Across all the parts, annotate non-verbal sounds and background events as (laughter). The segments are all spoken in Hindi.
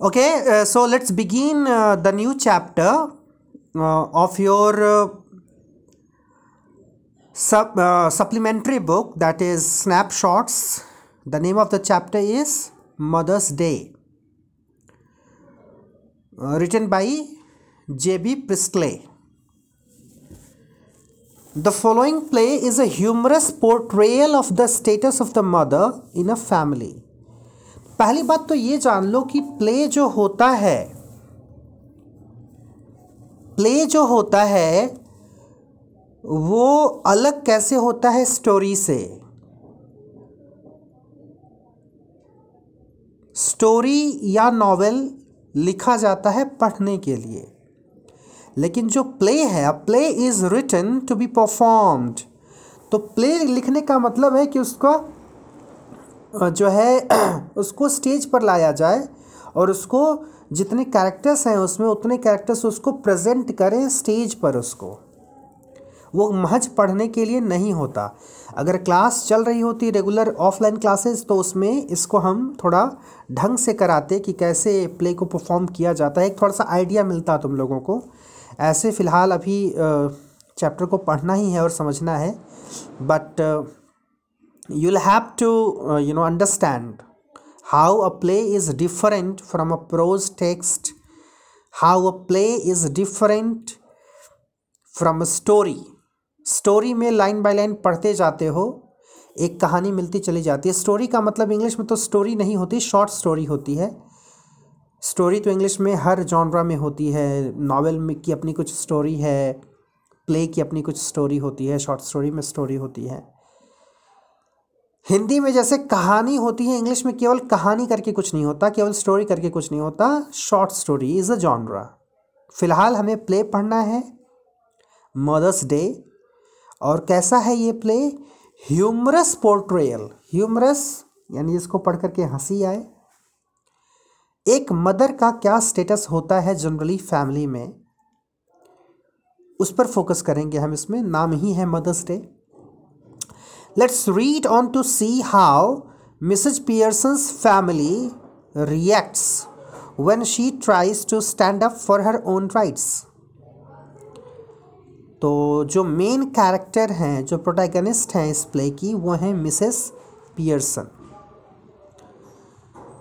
Okay, uh, so let's begin uh, the new chapter uh, of your uh, sub, uh, supplementary book that is Snapshots. The name of the chapter is Mother's Day, uh, written by J.B. Priestley. The following play is a humorous portrayal of the status of the mother in a family. पहली बात तो ये जान लो कि प्ले जो होता है प्ले जो होता है, वो अलग कैसे होता है स्टोरी से? स्टोरी या नॉवेल लिखा जाता है पढ़ने के लिए। लेकिन जो प्ले है a play is written to be performed तो प्ले लिखने का मतलब है कि उसका जो है, (clears throat) उसको स्टेज पर लाया जाए और उसको जितने कैरेक्टर्स हैं उसमें उतने कैरेक्टर्स उसको प्रेजेंट करें स्टेज पर उसको। वो महज पढ़ने के लिए नहीं होता। अगर क्लास चल रही होती रेगुलर ऑफलाइन क्लासेस तो उसमें इसको हम थोड़ा ढंग से कराते कि कैसे प्ले को परफॉर्म किया जाता है। एक थोड़ा सा आइडिया मिलता तुम लोगों को। ऐसे फ़िलहाल अभी चैप्टर को पढ़ना ही है और समझना है। But you'll have to uh, you know understand how a play is different from a prose text how a play is different from a story. Story में लाइन बाय लाइन पढ़ते जाते हो एक कहानी मिलती चली जाती है। स्टोरी का मतलब इंग्लिश में तो स्टोरी नहीं होती शॉर्ट स्टोरी होती है। स्टोरी तो इंग्लिश में हर जॉनरा में होती है। नावल में की अपनी कुछ स्टोरी है प्ले की अपनी कुछ स्टोरी होती है शॉर्ट स्टोरी में स्टोरी होती है। हिंदी में जैसे कहानी होती है, इंग्लिश में केवल कहानी करके कुछ नहीं होता, केवल स्टोरी करके कुछ नहीं होता short story is a genre फ़िलहाल हमें प्ले पढ़ना है मदर्स डे और कैसा है ये प्ले ह्यूमरस पोर्ट्रेयल ह्यूमरस यानी जिसको पढ़ करके हँसी आए। एक मदर का क्या स्टेटस होता है जनरली फैमिली में? उस पर फोकस करेंगे हम इसमें। नाम ही है mother's day Let's read on to see how Mrs. Pearson's family reacts when she tries to stand up for her own rights. तो जो मेन कैरेक्टर हैं, जो प्रोटैगनिस्ट हैं इस प्ले की, वो हैं मिसेस पियर्सन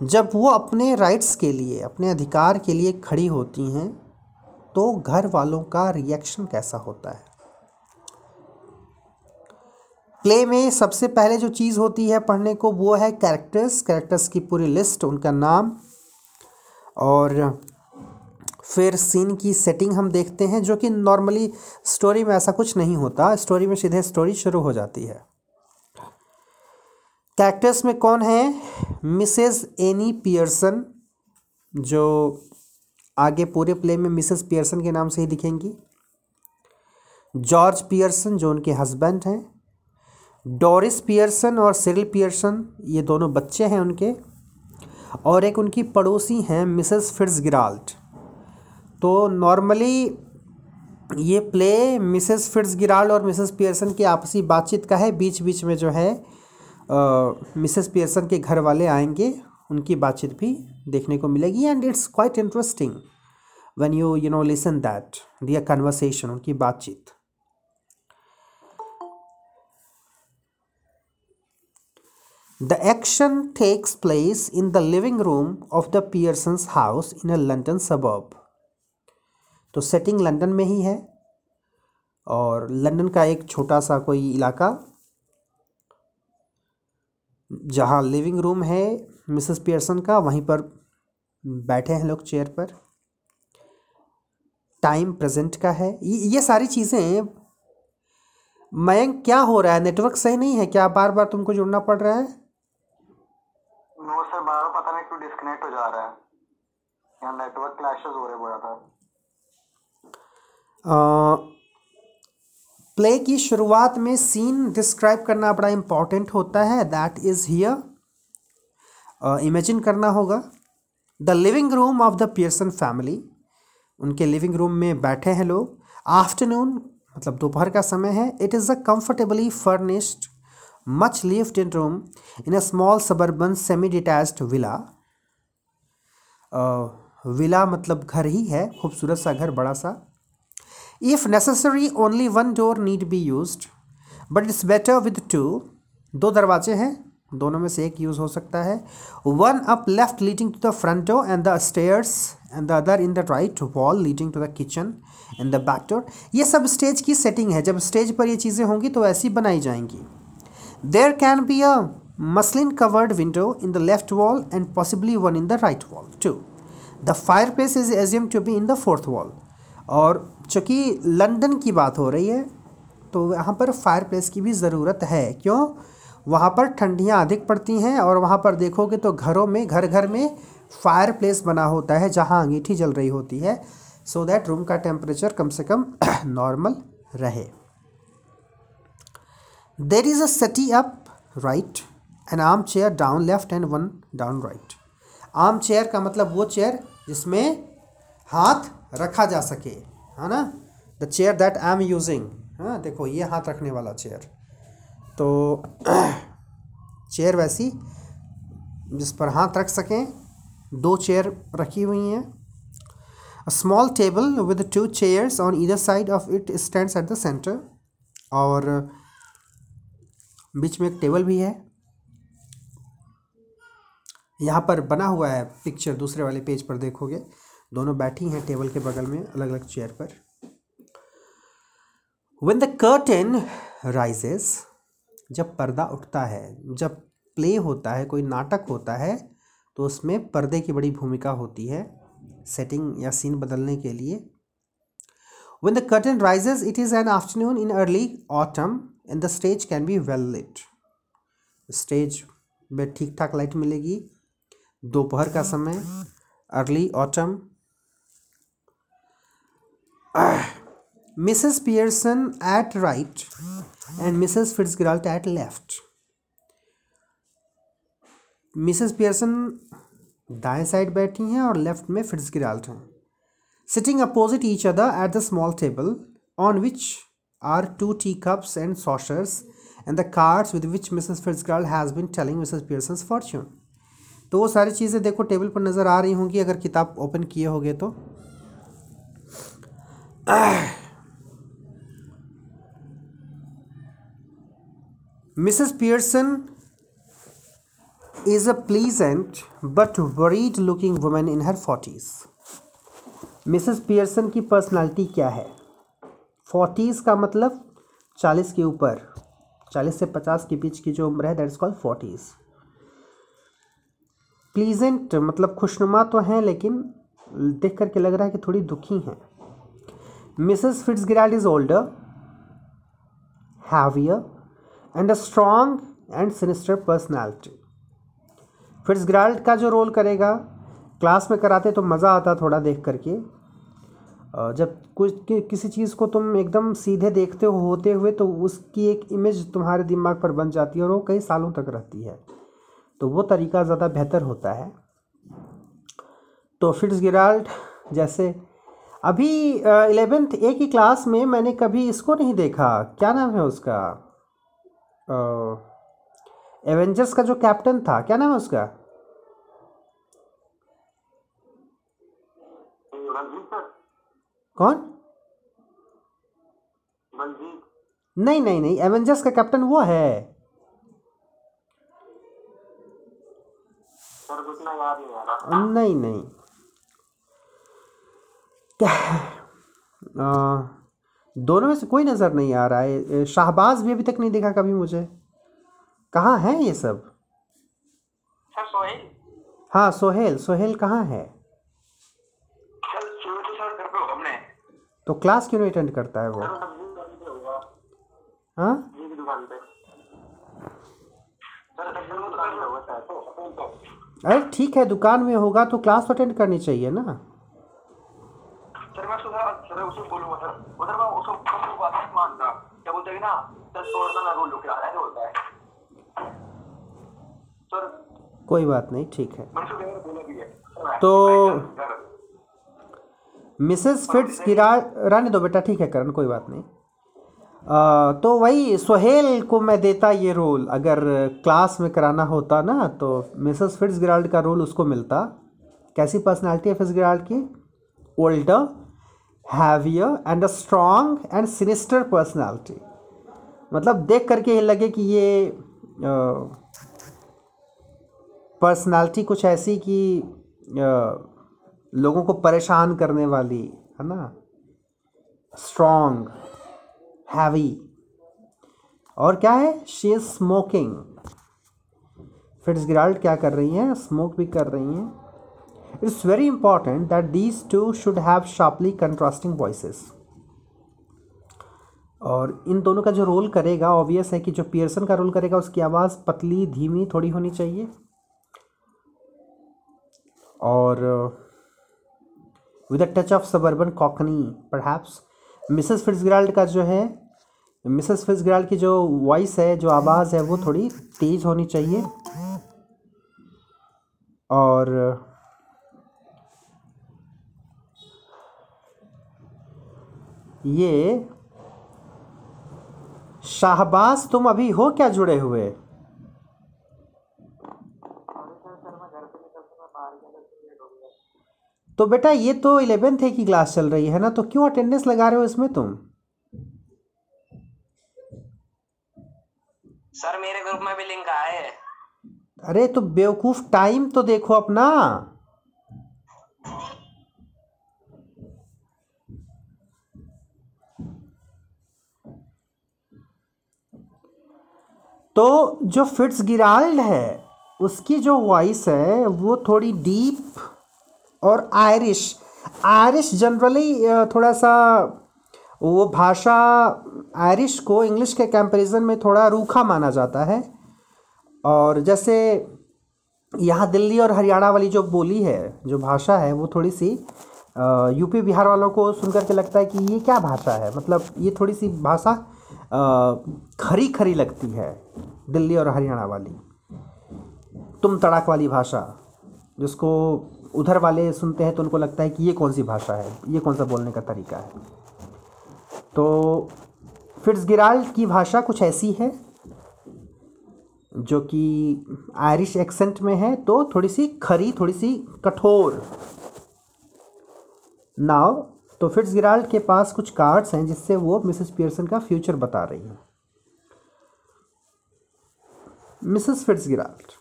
जब वो अपने राइट्स के लिए, अपने अधिकार के लिए खड़ी होती हैं तो घर वालों का रिएक्शन कैसा होता है प्ले में सबसे पहले जो चीज़ होती है पढ़ने को वो है कैरेक्टर्स कैरेक्टर्स की पूरी लिस्ट उनका नाम। और फिर सीन की सेटिंग हम देखते हैं, जो कि नॉर्मली स्टोरी में ऐसा कुछ नहीं होता। स्टोरी में सीधे स्टोरी शुरू हो जाती है। कैरेक्टर्स में कौन है? मिसेस एनी पियर्सन जो आगे पूरे प्ले में मिसेस पियर्सन के नाम से ही दिखेंगी। जॉर्ज पियर्सन जो उनके हस्बैंड हैं। डोरिस पियर्सन और सिरिल पियर्सन, ये दोनों बच्चे हैं उनके, और एक उनकी पड़ोसी हैं मिसेस फिट्स गिराल्ट तो नॉर्मली ये प्ले मिसेस फिट्स गिराल्ट और मिसेस पियर्सन की आपसी बातचीत का है बीच बीच में जो है मिसेस पियर्सन के घर वाले आएँगे, उनकी बातचीत भी देखने को मिलेगी and it's quite interesting when you you know listen that their conversation उनकी बातचीत। The action takes place in the living room of the Pearsons house in a London suburb. तो सेटिंग लंदन में ही है। और लंदन का एक छोटा सा कोई इलाका, जहाँ लिविंग रूम है मिसेस पियर्सन का, वहीं पर बैठे हैं लोग चेयर पर। टाइम प्रेजेंट का है। ये सारी चीज़ें मयंक क्या हो रहा है? नेटवर्क सही नहीं है क्या? बार बार तुमको जुड़ना पड़ रहा है? नो सर बार पता नहीं क्यों डिस्कनेक्ट हो जा रहा है। यहाँ नेटवर्क हो रहे बड़ा था। प्ले की शुरुआत में सीन डिस्क्राइब करना बड़ा इंपॉर्टेंट होता है दैट इज़ हियर इमेजिन करना होगा। The living room of the Pearson family उनके लिविंग रूम में बैठे हैं लोग। आफ्टरनून मतलब दोपहर का समय है। It is a comfortably furnished much lived in room in a small suburban semi detached villa villa मतलब घर ही है, खूबसूरत सा घर, बड़ा सा। If necessary only one door need be used but it's better with two दो दरवाजे हैं, दोनों में से एक यूज़ हो सकता है। One up left leading to the front door and the stairs and the other in the right wall leading to the kitchen and the back door ये सब स्टेज की सेटिंग है। जब स्टेज पर ये चीज़ें होंगी तो ऐसी बनाई जाएँगी। Can be a muslin covered window in the left wall and possibly one in the right wall to the fireplace is assumed to be in the fourth wall और चूँकि लंदन की बात हो रही है तो वहाँ पर फायर प्लेस की भी ज़रूरत है। क्यों? वहाँ पर ठंडियाँ अधिक पड़ती हैं और वहाँ पर देखोगे तो घरों में घर घर में फायर प्लेस बना होता है, जहाँ अंगीठी जल रही होती है। सो दैट रूम का टेम्परेचर कम से कम (clears throat) नॉर्मल रहे। Is a settee up right an armchair down left and one down right armchair का मतलब वो चेयर जिसमें हाथ रखा जा सके, है ना? The chair that I am using हाँ देखो, ये हाथ रखने वाला चेयर तो (clears throat) चेयर वैसी, जिस पर हाथ रख सकें, दो चेयर रखी हुई हैं। A small table with two chairs on either side of it stands at the center और बीच में एक टेबल भी है। यहाँ पर बना हुआ है पिक्चर दूसरे वाले पेज पर देखोगे। दोनों बैठी हैं टेबल के बगल में अलग अलग चेयर पर। When the curtain राइजेस जब पर्दा उठता है जब प्ले होता है कोई नाटक होता है तो उसमें पर्दे की बड़ी भूमिका होती है सेटिंग या सीन बदलने के लिए। When the curtain rises, it is an afternoon in early autumn. And the stage can be well lit. Stage में ठीक ठाक लाइट मिलेगी। दोपहर का समय early autumn Mrs Pearson at right and Mrs Fitzgerald at left Mrs Pearson दाएँ साइड बैठी हैं और लेफ़्ट में फिट्सगिराल्ट हैं। Sitting opposite each other at the small table on which two tea cups and saucers and the cards with which Mrs Fitzgerald has been telling Mrs Pearson's fortune तो वो सारी चीज़ें देखो टेबल पर नज़र आ रही होंगी, अगर किताब ओपन किए होगे तो। Mrs Pearson is a pleasant but worried looking woman in her 40s Mrs Pearson की पर्सनालिटी क्या है? फोर्टीज़ का मतलब चालीस के ऊपर, चालीस से पचास के बीच की जो उम्र है that is called forties. Pleasant मतलब खुशनुमा तो हैं, लेकिन देख करके लग रहा है कि थोड़ी दुखी हैं। Mrs Fitzgerald is older heavier and a strong and sinister personality Fitz Fitzgerald का जो रोल करेगा क्लास में कराते तो मज़ा आता थोड़ा देख करके। जब कुछ कि, किसी चीज़ को तुम एकदम सीधे देखते हो होते हुए तो उसकी एक इमेज तुम्हारे दिमाग पर बन जाती है और वो कई सालों तक रहती है। तो वो तरीका ज़्यादा बेहतर होता है। तो फिट्स गिराल्ट जैसे अभी इलेवेंथ ए की क्लास में मैंने कभी इसको नहीं देखा। क्या नाम है उसका? एवेंजर्स का जो कैप्टन था क्या नाम है उसका? कौन? नहीं नहीं नहीं एवेंजर्स का कैप्टन वो है। नहीं नहीं क्या आ, दोनों में से कोई नज़र नहीं आ रहा है। शाहबाज भी अभी तक नहीं देखा कभी मुझे। कहाँ है ये सब? सर सोहेल। हाँ सोहेल सोहेल कहाँ है सर सुबह तो सर घर पे होगा हमने तो क्लास क्यों नहीं अटेंड करता है वो? हाँ सर तो अरे ठीक है दुकान में होगा तो क्लास तो अटेंड करनी चाहिए ना। हैं है कोई बात नहीं ठीक है। है। तो- मिसेस फिट्स गिरा रहने दो बेटा ठीक है करण कोई बात नहीं। आ, तो वही सोहेल को मैं देता ये रोल। अगर क्लास में कराना होता ना तो मिसेस फिट्स गिराल्ड का रोल उसको मिलता। कैसी पर्सनालिटी है फिट्सगिराल्ड की? Older heavier and a strong and sinister personality मतलब देख करके ये लगे कि ये पर्सनालिटी कुछ ऐसी कि लोगों को परेशान करने वाली, है ना? स्ट्रॉन्ग हैवी और क्या है? शी इज़ स्मोकिंग फिट्स क्या कर रही हैं? स्मोक भी कर रही हैं। It's very important that these two should have sharply contrasting voices और इन दोनों का जो रोल करेगा ऑब्वियस है कि जो पियर्सन का रोल करेगा, उसकी आवाज़ पतली, धीमी थोड़ी होनी चाहिए। और with a touch of suburban cockney perhaps Mrs Fitzgerald का जो है मिसेस फिट्सग्राल्ड की जो वॉइस है, जो आवाज़ है, वो थोड़ी तेज़ होनी चाहिए। और, ये, शाहबाज तुम अभी हो क्या जुड़े हुए? तो बेटा ये तो इलेवेंथ है की क्लास चल रही है ना तो क्यों अटेंडेंस लगा रहे हो इसमें तुम? सर मेरे ग्रुप में भी लिंक आया है। अरे तो बेवकूफ़ टाइम तो देखो अपना। तो जो फिट्स गिराल्ड है उसकी जो वॉइस है वो थोड़ी डीप और आयरिश। आयरिश जनरली थोड़ा सा वो भाषा आयरिश को इंग्लिश के कंपैरिजन में थोड़ा रूखा माना जाता है। और जैसे यहाँ दिल्ली और हरियाणा वाली जो बोली है, जो भाषा है, वो थोड़ी सी यूपी, बिहार वालों को सुनकर के लगता है कि ये क्या भाषा है? मतलब ये थोड़ी सी भाषा खरी खरी लगती है दिल्ली और हरियाणा वाली। तुम तड़ाक वाली भाषा, जिसको उधर वाले सुनते हैं तो उनको लगता है कि ये कौन सी भाषा है, ये कौन सा बोलने का तरीका है। तो फिट्सगिराल्ड की भाषा कुछ ऐसी है जो कि आयरिश एक्सेंट में है तो थोड़ी सी खरी, थोड़ी सी कठोर। नाव तो फिट्सगिराल्ड के पास कुछ कार्ड्स हैं जिससे वो मिसेस पियर्सन का फ्यूचर बता रही हैं। Mrs Fitzgerald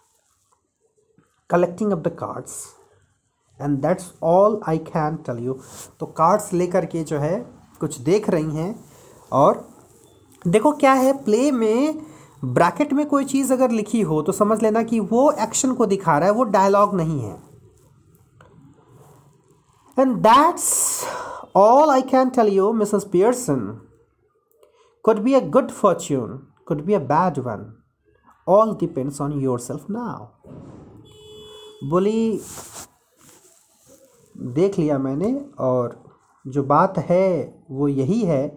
collecting of the cards and that's all I can tell you तो कार्ड्स लेकर के जो है, कुछ देख रही हैं, और देखो क्या है प्ले में ब्रैकेट में कोई चीज़ अगर लिखी हो तो समझ लेना कि वो एक्शन को दिखा रहा है, वो डायलॉग नहीं है। And that's all I can tell you Mrs Pearson could be a good fortune could be a bad one all depends on yourself now बोली देख लिया मैंने और जो बात है वो यही है।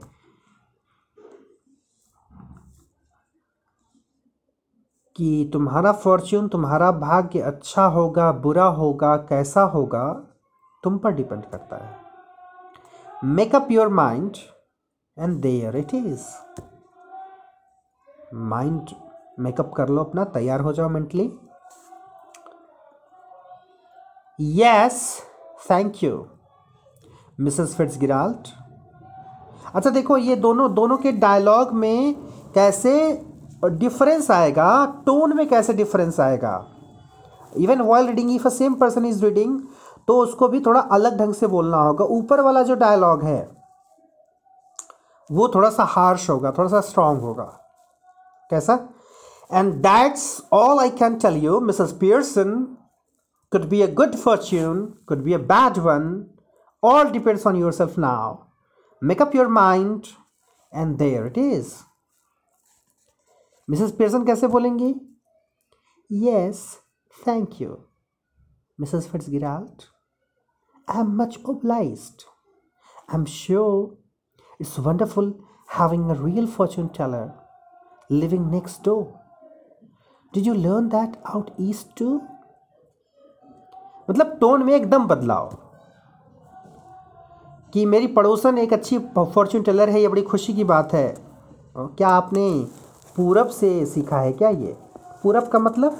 कि तुम्हारा फॉर्च्यून तुम्हारा भाग्य अच्छा होगा, बुरा होगा, कैसा होगा, तुम पर डिपेंड करता है। Make up your mind and there it is mind makeup कर लो अपना, तैयार हो जाओ mentally yes thank you Mrs Fitzgerald अच्छा देखो, ये दोनों दोनों के डायलॉग में कैसे डिफरेंस आएगा? टोन में कैसे डिफरेंस आएगा? Even while reading if a same person is reading तो उसको भी थोड़ा अलग ढंग से बोलना होगा। ऊपर वाला जो डायलॉग है, वो थोड़ा सा हार्श होगा, थोड़ा सा स्ट्रांग होगा। कैसा? And that's all I can tell you Mrs Pearson could be a good fortune, could be a bad one, all depends on yourself now. Make up your mind, and there it is. Mrs Pearson कैसे बोलेंगी yes thank you Mrs Fitzgerald I am much obliged. I'm sure it's wonderful having a real fortune teller living next door. Did you learn that out east too? मतलब टोन में एकदम बदलाव। कि मेरी पड़ोसन एक अच्छी फॉर्चून टेलर है, ये बड़ी खुशी की बात है। क्या आपने पूरब से सीखा है क्या ये? पूरब का मतलब?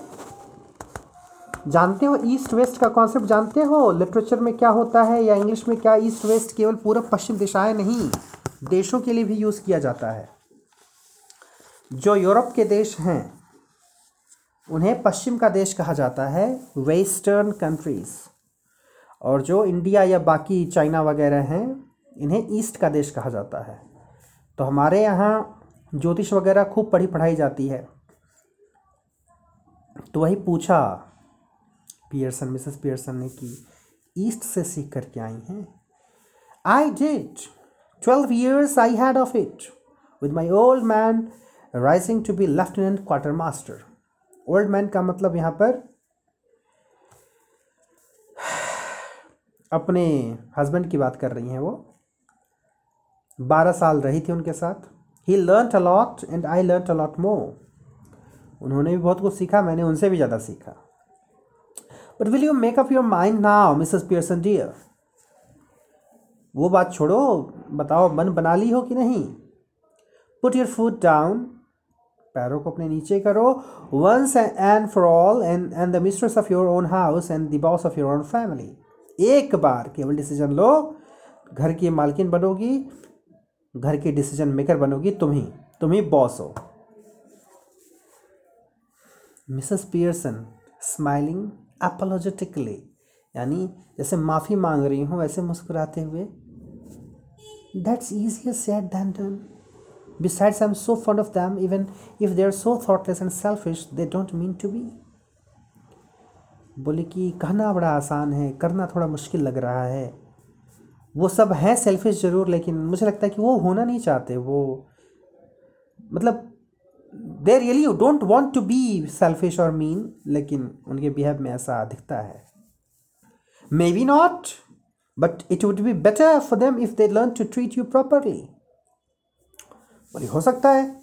जानते हो ईस्ट वेस्ट का कॉन्सेप्ट जानते हो? लिटरेचर में क्या होता है या इंग्लिश में क्या? ईस्ट वेस्ट केवल पूरब पश्चिम दिशाएँ नहीं, देशों के लिए भी यूज़ किया जाता है। जो यूरोप के देश हैं उन्हें पश्चिम का देश कहा जाता है, वेस्टर्न कंट्रीज़। और जो इंडिया या बाकी चाइना वगैरह हैं, इन्हें ईस्ट का देश कहा जाता है। तो हमारे यहाँ ज्योतिष वगैरह खूब पढ़ी पढ़ाई जाती है। तो वही पूछा पियर्सन, मिसेस पियर्सन ने कि, ईस्ट से सीख करके आई हैं? I did twelve years I had of it with my old man rising to be lieutenant quartermaster old man का मतलब यहाँ पर अपने हस्बैंड की बात कर रही हैं वो। बारह साल रही थी उनके साथ। He learn a lot and I learn a lot more उन्होंने भी बहुत कुछ सीखा, मैंने उनसे भी ज़्यादा सीखा। But will you make up your mind now Mrs Pearson dear वो बात छोड़ो, बताओ, मन बना ली हो कि नहीं? पुट योर फ़ूड डाउन पैरों को अपने नीचे करो। Once and for all and and the mistress of your own house and the boss of your own family एक बार केवल डिसीज़न लो। घर की मालकिन बनोगी, घर की डिसीज़न मेकर बनोगी तुम ही तुम ही। बॉस हो मिसेस पियर्सन स्माइलिंग अपोलोजेटिकली यानी जैसे माफ़ी मांग रही हूँ, वैसे मुस्कुराते हुए। That's easier said than done I am so fond of them even if they are so thoughtless and selfish they don't mean to be बोले कि कहना बड़ा आसान है, करना थोड़ा मुश्किल लग रहा है। वो सब हैं सेल्फिश ज़रूर, लेकिन मुझे लगता है कि वो होना नहीं चाहते, वो मतलब they really don't want to be selfish और मीन लेकिन उनके बिहेव में ऐसा दिखता है। Maybe not but it would be better for them if they learn to treat you properly बोली, हो सकता है।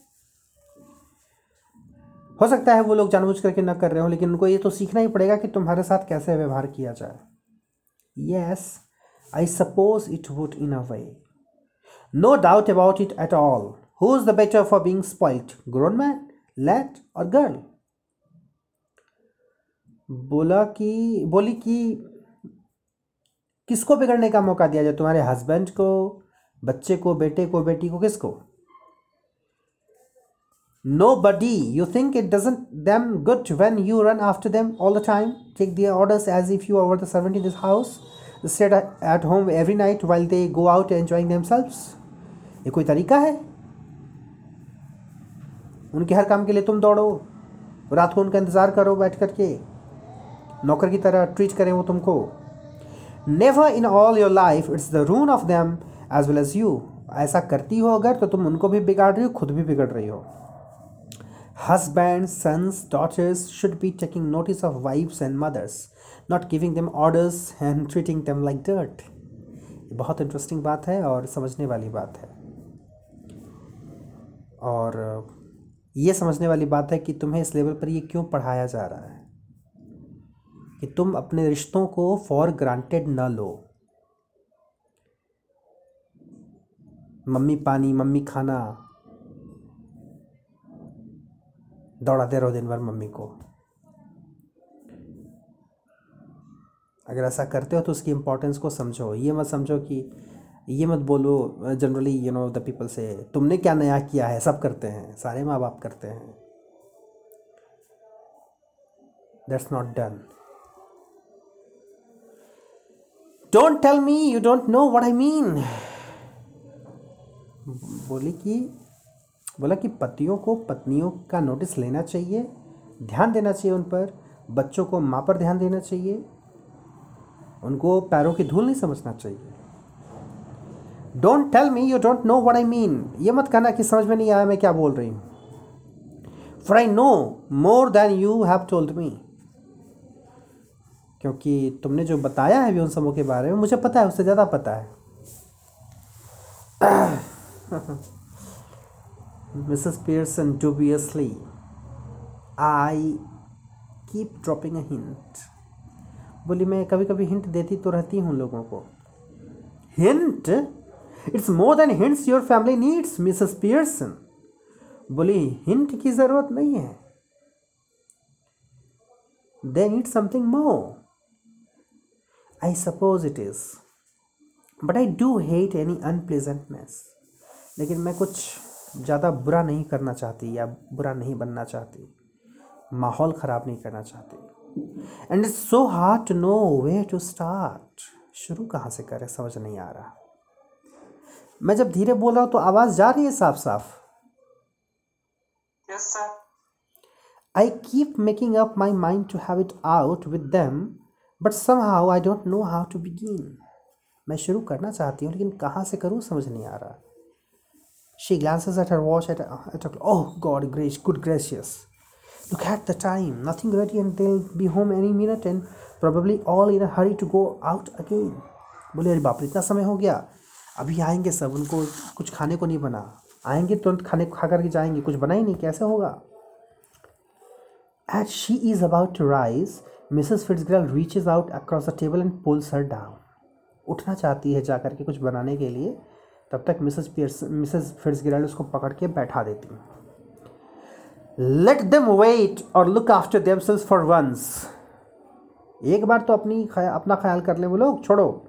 हो सकता है, वो लोग जानबूझ करके न कर रहे हो, लेकिन उनको ये तो सीखना ही पड़ेगा कि तुम्हारे साथ कैसे व्यवहार किया जाए। Yes I suppose it would in a way no doubt about it at all who is the better for being spoiled grown man let और गर्ल बोला कि, बोली कि किसको बिगड़ने का मौका दिया जाए? तुम्हारे हस्बैंड को, बच्चे को, बेटे को, बेटी को, किसको? Nobody you think it doesn't them good when you run after them all the time take their orders as if you over the servant in this house sat at home every night well they go out enjoying themselves ये कोई तरीका है? उनके हर काम के लिए तुम दौड़ो। रात को उनका इंतज़ार करो बैठ करके। नौकर की तरह ट्रीट करें वो तुमको। Never in all your life it's the ruin of them as well as you ऐसा करती हो अगर तो तुम उनको भी बिगाड़ रही हो, खुद भी बिगड़ रही हो। Husbands, sons, daughters should be taking notice of wives and mothers, not giving them orders and treating them like dirt. बहुत इंटरेस्टिंग बात है और समझने वाली बात है और ये समझने वाली बात है कि तुम्हें इस लेवल पर ये क्यों पढ़ाया जा रहा है कि तुम अपने रिश्तों को फॉर ग्रांटेड न लो मम्मी पानी मम्मी खाना दौड़ाते रहो दिन भर मम्मी को। अगर ऐसा करते हो तो उसकी इम्पोर्टेंस को समझो। ये मत समझो कि, ये मत बोलो generally you know the people से, तुमने क्या नया किया है? सब करते हैं। सारे माँ बाप करते हैं। That's not done don't tell me you don't know what I mean बोली कि बोला कि पतियों को पत्नियों का नोटिस लेना चाहिए, ध्यान देना चाहिए उन पर, बच्चों को माँ पर ध्यान देना चाहिए, उनको पैरों की धूल नहीं समझना चाहिए। Don't tell me you don't know what I mean ये मत कहना कि समझ में नहीं आया मैं क्या बोल रही हूँ। For I know more than you have told me क्योंकि तुमने जो बताया है भी उन सबों के बारे में, मुझे पता है, उससे ज़्यादा पता है। (clears throat) Mrs. Pearson dubiously. I keep dropping a hint. बोली, मैं कभी कभी हिंट देती तो रहती हूँ लोगों को hint it's more than hints your family needs Mrs Pearson बोली हिंट की ज़रूरत नहीं है they need something more I suppose it is but I do hate any unpleasantness लेकिन मैं कुछ ज़्यादा बुरा नहीं करना चाहती या बुरा नहीं बनना चाहती। माहौल ख़राब नहीं करना चाहती। And it's so hard to know way to start शुरू कहाँ से करें? समझ नहीं आ रहा। मैं जब धीरे बोल रहा हूँ तो आवाज़ जा रही है साफ़ साफ़ yes sir I keep making up my mind to have it out with them, but somehow I don't know how to begin. मैं शुरू करना चाहती हूँ लेकिन कहाँ से करूँ? समझ नहीं आ रहा। She glances at her watch at, at her, oh God, gracious, good gracious. Look at the time. Nothing ready and they'll be home any minute and probably all in a hurry to go out again. बोले अरे बाप इतना समय हो गया अभी आएँगे सब उनको कुछ खाने को नहीं बना आएँगे तुरंत खाने खा करके जाएँगे कुछ बना ही नहीं कैसे होगा As she is about to rise, Mrs. Fitzgerald reaches out across the table and pulls her down. उठना चाहती है जा करके कुछ बनाने के लिए तब तक मिसेस पियर्स मिसेस फिट्सगिरल्ड उसको पकड़ के बैठा देती। लेट देम वेट और look after themselves for once एक बार तो अपनी खया, अपना ख्याल कर ले वो लोग छोड़ो।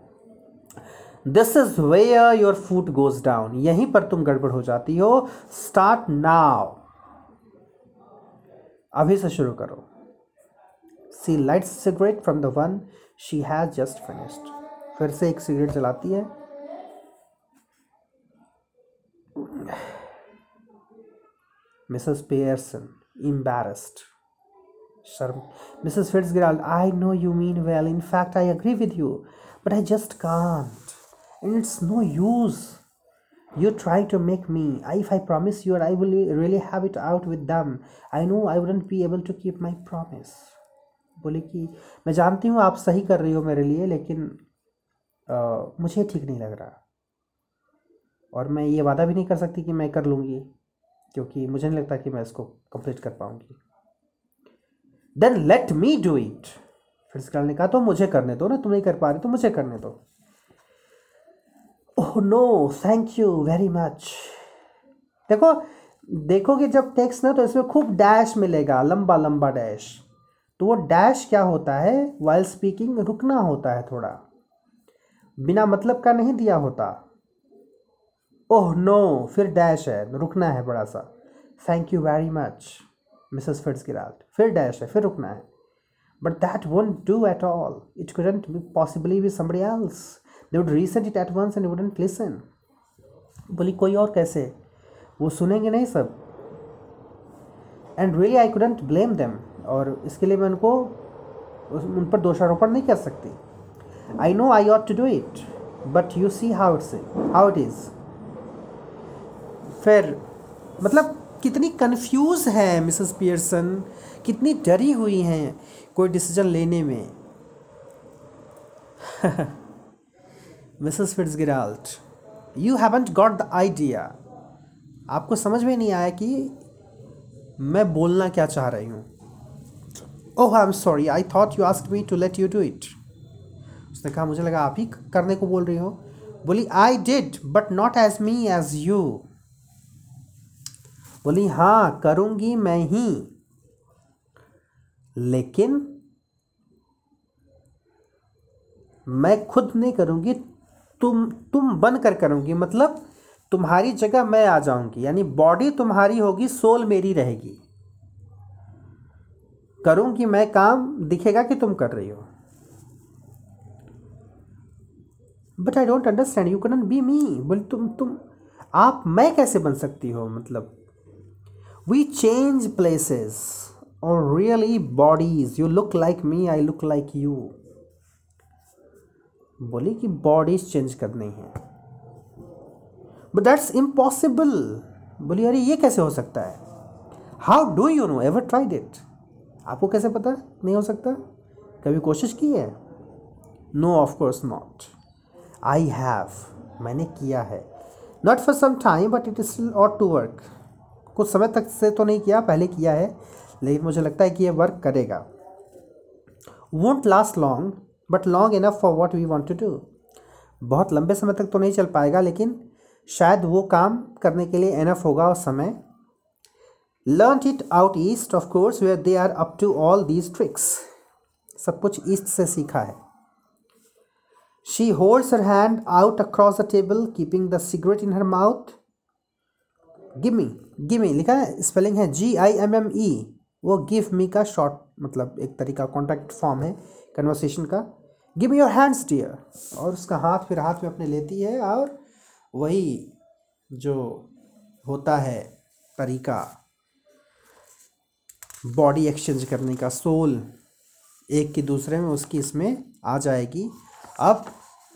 This is where your foot goes down यहीं पर तुम गड़बड़ हो जाती हो। स्टार्ट नाउ अभी से शुरू करो। She light cigarette from the one she has just finished फिर से एक सिगरेट जलाती है। मिसेस पेयरसन embarrassed शर्म Mrs Fitzgerald I know you mean well in fact I agree with you but I just can't and it's no use You try to make me. If I promise you, I will really have it out with them. I know I wouldn't be able to keep my promise. बोले कि मैं जानती हूँ आप सही कर रही हो मेरे लिए लेकिन अ, मुझे ठीक नहीं लग रहा और मैं ये वादा भी नहीं कर सकती कि मैं कर लूँगी, क्योंकि मुझे नहीं लगता कि मैं इसको कंप्लीट कर पाऊँगी। Then let me do it फिर इसका ने कहा तो मुझे करने दो ना, तुम नहीं कर पा रही तो मुझे करने दो। ओह no thank you very much देखो, देखोगे जब टेक्स्ट ना तो इसमें खूब डैश मिलेगा, लंबा लंबा डैश तो वो डैश क्या होता है? वाइल स्पीकिंग रुकना होता है थोड़ा। बिना मतलब का नहीं दिया होता। ओह, नो, फिर डैश है, रुकना है बड़ा सा। Thank you very much Mrs Fitzgerald फिर डैश है, फिर रुकना है। But that won't do at all it couldn't be possibly be somebody else. They would resend it at once and wouldn't बोली, कोई और कैसे? वो सुनेंगे नहीं सब। And really I couldn't blame them और इसके लिए मैं उनको उन पर दोषारोपण नहीं कर सकती। I know I ought to do it but you see how it's how it is फिर मतलब कितनी कंफ्यूज है मिसेस पियर्सन कितनी डरी हुई हैं कोई डिसीज़न लेने में। Mrs Fitzgerald you haven't got the idea आपको समझ में नहीं आया कि मैं बोलना क्या चाह रही हूँ। ओह I am sorry I thought you ask me to let you do it उसने कहा, मुझे लगा आप ही करने को बोल रही हो। बोली I did but not as me as you बोली हाँ करूँगी मैं ही। लेकिन मैं खुद नहीं करूँगी, तुम तुम बन कर करूँगी। मतलब तुम्हारी जगह मैं आ जाऊँगी, यानी बॉडी तुम्हारी होगी सोल मेरी रहेगी। करूँगी मैं काम, दिखेगा कि तुम कर रही हो। But I don't understand you can be me बोले, तुम तुम, आप मैं कैसे बन सकती हो? मतलब वी चेंज प्लेसेस और really bodies you look like me I look like you बोली कि बॉडीज चेंज करनी है। बट दैट्स इम्पॉसिबल बोली, अरे, ये कैसे हो सकता है? How do you know ever tried it आपको कैसे पता? नहीं हो सकता? कभी कोशिश की है? No of course not I have मैंने किया है। Not for some time but it is still ought to work कुछ समय तक से तो नहीं किया, पहले किया है, लेकिन मुझे लगता है कि ये वर्क करेगा। Won't last long but long enough for what we want to do बहुत लंबे समय तक तो नहीं चल पाएगा, लेकिन शायद वो काम करने के लिए इनफ होगा उस समय। Learn it out east of course where they are up to all these tricks सब कुछ ईस्ट से सीखा है। She holds her hand out across the table keeping the cigarette in her mouth gimme gimme लिखा है स्पेलिंग है जी आई एम एम ई वो गिव मी का शॉर्ट मतलब एक तरीका कॉन्टैक्ट फॉर्म है कन्वर्सेशन का। गिव योर हैंड्स डियर और उसका हाथ फिर हाथ में अपने लेती है, और वही जो होता है तरीका बॉडी एक्सचेंज करने का सोल एक की दूसरे में, उसकी इसमें आ जाएगी। अब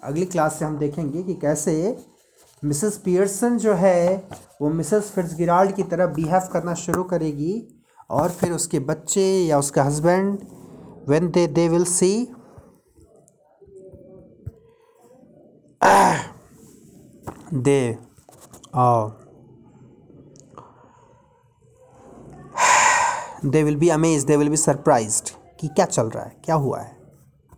अगली क्लास से हम देखेंगे कि कैसे मिसेस पियर्सन जो है, वो मिसेस फिट्जगिराल्ड की तरह बिहेव करना शुरू करेगी और फिर उसके बच्चे या उसका husband when they they will see they they will be amaze they will be surprised कि क्या चल रहा है, क्या हुआ है।